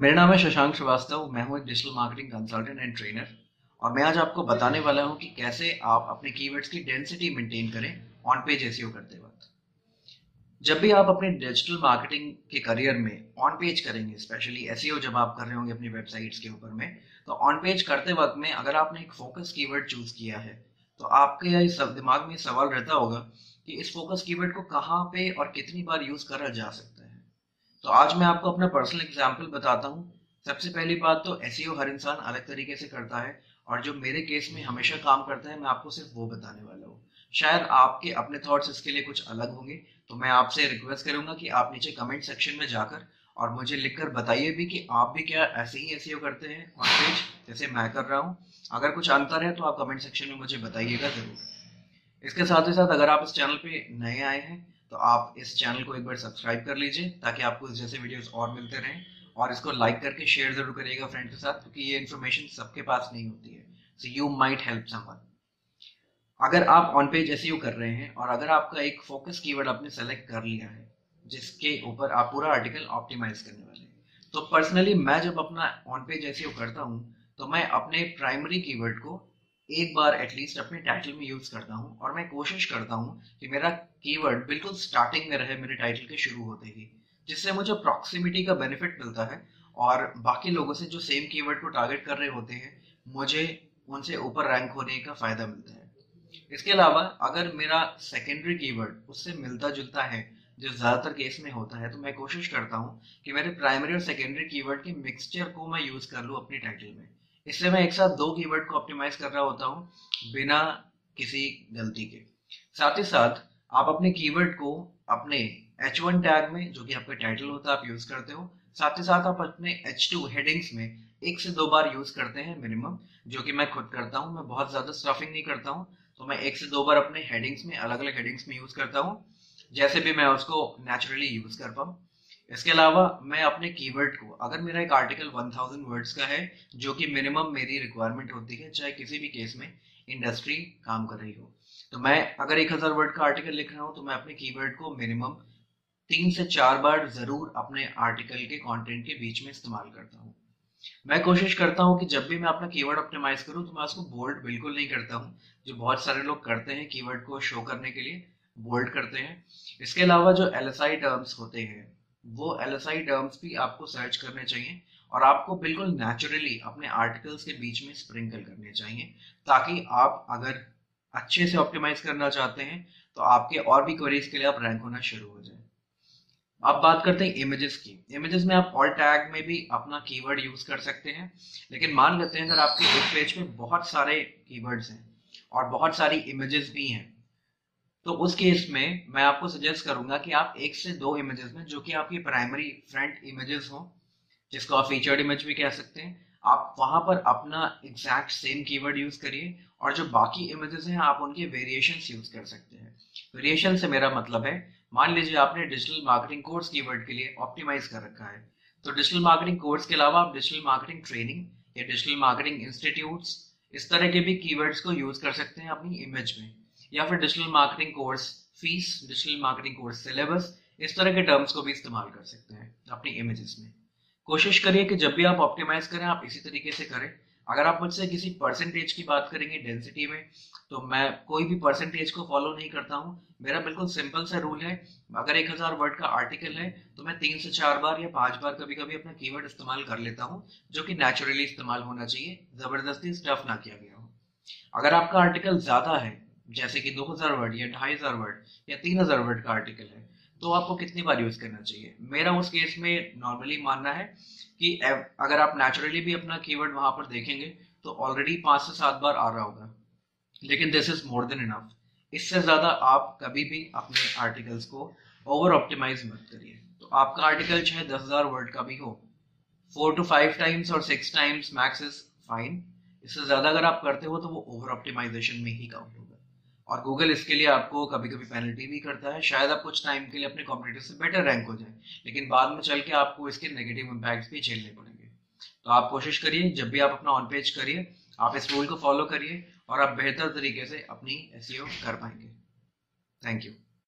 मेरा नाम है शशांक श्रीवास्तव, मैं हूँ एक digital marketing consultant and trainer और मैं आज आपको बताने वाला हूँ कि कैसे आप अपने कीवर्ड्स की डेंसिटी मेंटेन करें ऑन पेज एसईओ करते वक्त। जब भी आप अपने डिजिटल मार्केटिंग के करियर में ऑन पेज करेंगे स्पेशली एसईओ जब आप कर रहे होंगे अपनी वेबसाइट्स के ऊपर में तो ऑन पेज करते वक्त में अगर आपने एक फोकस कीवर्ड चूज़ किया है तो आपके दिमाग में सवाल रहता होगा कि इस फोकस कीवर्ड को कहाँ पे और कितनी बार यूज़ करा जा सकता तो आज मैं आपको अपना पर्सनल एग्ज़ाम्पल बताता हूँ। सबसे पहली बात तो एस e हर इंसान अलग तरीके से करता है और जो मेरे केस में हमेशा काम करता है, मैं आपको सिर्फ़ वो बताने वाला हूँ। शायद आपके अपने थॉट्स इसके लिए कुछ अलग होंगे तो मैं आपसे रिक्वेस्ट करूँगा कि आप नीचे कमेंट सेक्शन में जाकर और मुझे लिखकर बताइए भी कि आप भी क्या ऐसे ही एस e करते हैं ऑन पेज जैसे मैं कर रहा हूँ। अगर कुछ अंतर है तो आप कमेंट सेक्शन में मुझे बताइएगा ज़रूर। इसके साथ ही साथ अगर आप इस चैनल पे नए आए हैं तो आप इस चैनल को एक बार सब्सक्राइब कर लीजिए, ताकि आपको इस जैसे वीडियोस और मिलते रहें। और इसको लाइक करके शेयर ज़रूर करिएगा फ्रेंड के साथ, क्योंकि ये इन्फॉर्मेशन सबके पास नहीं होती है। So you might help someone अगर आप ऑन पेज ऐसे कर रहे हैं, और अगर आपका एक फोकस कीवर्ड आपने सेलेक्ट कर लिया है, जिसके ऊपर आप पूरा आर्टिकल ऑप्टिमाइज करने वाले हैं। तो पर्सनली मैं जब अपना ऑन पेज ऐसे करता हूँ तो मैं अपने प्राइमरी कीवर्ड को एक बार एटलीस्ट अपने टाइटल में यूज़ करता हूँ और मैं कोशिश करता हूँ कि मेरा कीवर्ड बिल्कुल स्टार्टिंग में रहे, मेरे टाइटल के शुरू होते ही, जिससे मुझे प्रॉक्सिमिटी का बेनिफिट मिलता है और बाकी लोगों से जो सेम कीवर्ड को टारगेट कर रहे होते हैं, मुझे उनसे ऊपर रैंक होने का फ़ायदा मिलता है। इसके अलावा अगर मेरा सेकेंडरी कीवर्ड उससे मिलता जुलता है, जो ज़्यादातर केस में होता है तो मैं कोशिश करता हूँ कि मेरे प्राइमरी और सेकेंडरी कीवर्ड के मिक्सचर को मैं यूज़ कर लूँ अपनी टाइटल में। इसलिए मैं एक साथ दो कीवर्ड को ऑप्टिमाइज कर रहा होता हूँ, बिना किसी गलती के। साथ ही साथ, आप अपने कीवर्ड को अपने H1 टैग में, जो कि आपका टाइटल होता है, आप यूज़ करते हो। साथ ही साथ, आप अपने H2 हेडिंग्स में एक से दो बार यूज़ करते हैं मिनिमम जो कि मैं खुद करता हूँ। मैं बहुत ज़्यादा स्टफिंग नहीं करता हूँ तो मैं एक से दो बार अपने हेडिंग्स में अलग अलग हेडिंग्स में यूज़ करता हूँ। जैसे भी मैं उसको नेचुरली यूज़ कर पाऊँ। इसके अलावा मैं अपने कीवर्ड को, अगर मेरा एक आर्टिकल 1000 वर्ड्स का है, जो कि मिनिमम मेरी रिक्वायरमेंट होती है, चाहे किसी भी केस में इंडस्ट्री काम कर रही हो तो मैं अगर 1000 वर्ड का आर्टिकल लिख रहा हूँ तो मैं अपने कीवर्ड को मिनिमम तीन से चार बार ज़रूर अपने आर्टिकल के कंटेंट के बीच में इस्तेमाल करता हूँ। मैं कोशिश करता हूँ कि जब भी मैं अपना कीवर्ड ऑप्टिमाइज करूँ तो मैं उसको बोल्ड बिल्कुल नहीं करता हूँ, जो बहुत सारे लोग करते हैं कीवर्ड को शो करने के लिए बोल्ड करते हैं। इसके अलावा जो एलएसआई टर्म्स होते हैं वो एलएसआई टर्म्स भी आपको सर्च करने चाहिए और आपको बिल्कुल नेचुरली अपने आर्टिकल्स के बीच में स्प्रिंकल करने चाहिए ताकि आप अगर अच्छे से ऑप्टिमाइज करना चाहते हैं तो आपके और भी क्वेरीज के लिए आप रैंक होना शुरू हो जाए। अब बात करते हैं इमेजेस की। इमेजेस में आप ऑल टैग में भी अपना कीवर्ड यूज़ कर सकते हैं, लेकिन मान लेते हैं अगर आपके एक पेज में बहुत सारे कीवर्ड्स हैं और बहुत सारी इमेजेस भी हैं तो उस केस में मैं आपको सजेस्ट करूँगा कि आप एक से दो इमेजेस में, जो कि आपकी प्राइमरी फ्रंट इमेजेस हो, जिसको आप फीचर्ड इमेज भी कह सकते हैं, आप वहाँ पर अपना एग्जैक्ट सेम कीवर्ड यूज़ करिए, और जो बाकी इमेजेस हैं, आप उनके वेरिएशन यूज़ कर सकते हैं। वेरिएशन से मेरा मतलब है, मान लीजिए आपने डिजिटल मार्केटिंग कोर्स कीवर्ड के लिए ऑप्टिमाइज कर रखा है तो डिजिटल मार्केटिंग कोर्स के अलावा आप डिजिटल मार्केटिंग ट्रेनिंग या डिजिटल मार्केटिंग इंस्टीट्यूट इस तरह के भी कीवर्ड्स को यूज़ कर सकते हैं अपनी इमेज में। या फिर digital marketing course fees digital marketing course syllabus इस तरह के टर्म्स को भी इस्तेमाल कर सकते हैं अपनी इमेजेस में। कोशिश करिए कि जब भी आप ऑप्टिमाइज करें, आप इसी तरीके से करें। अगर आप मुझसे किसी परसेंटेज की बात करेंगे डेंसिटी में तो मैं कोई भी परसेंटेज को फॉलो नहीं करता हूँ। मेरा बिल्कुल सिंपल सा रूल है, अगर एक हज़ार वर्ड का आर्टिकल है तो मैं तीन से चार बार या पाँच बार कभी कभी अपना कीवर्ड इस्तेमाल कर लेता हूँ, जो कि नेचुरली इस्तेमाल होना चाहिए। ज़बरदस्ती स्टफ़ ना किया गया हो। अगर आपका आर्टिकल ज़्यादा है जैसे कि 2000 वर्ड या ढाई हज़ार वर्ड या तीन हज़ार वर्ड का आर्टिकल है तो आपको कितनी बार यूज़ करना चाहिए? मेरा उस केस में नॉर्मली मानना है कि अगर आप नेचुरली भी अपना कीवर्ड वहाँ पर देखेंगे तो ऑलरेडी पाँच से सात बार आ रहा होगा। लेकिन this is more than enough इससे ज़्यादा आप कभी भी अपने आर्टिकल्स को ओवर ऑप्टिमाइज मत करिए। तो आपका आर्टिकल चाहे दस हज़ार वर्ड का भी हो फोर टू फाइव टाइम्स और six times max is fine इससे ज़्यादा अगर आप करते हो तो वो ओवर ऑप्टिमाइजेशन में ही काउंट होगा। और गूगल इसके लिए आपको कभी कभी पेनल्टी भी करता है। शायद आप कुछ टाइम के लिए अपने कॉम्पिटिटर से बेटर रैंक हो जाए, लेकिन बाद में चल के आपको इसके नेगेटिव इम्पैक्ट भी झेलने पड़ेंगे। तो आप कोशिश करिए, जब भी आप अपना ऑन पेज करिए, आप इस रूल को फॉलो करिए और आप बेहतर तरीके से अपनी एस कर पाएँगे। Thank you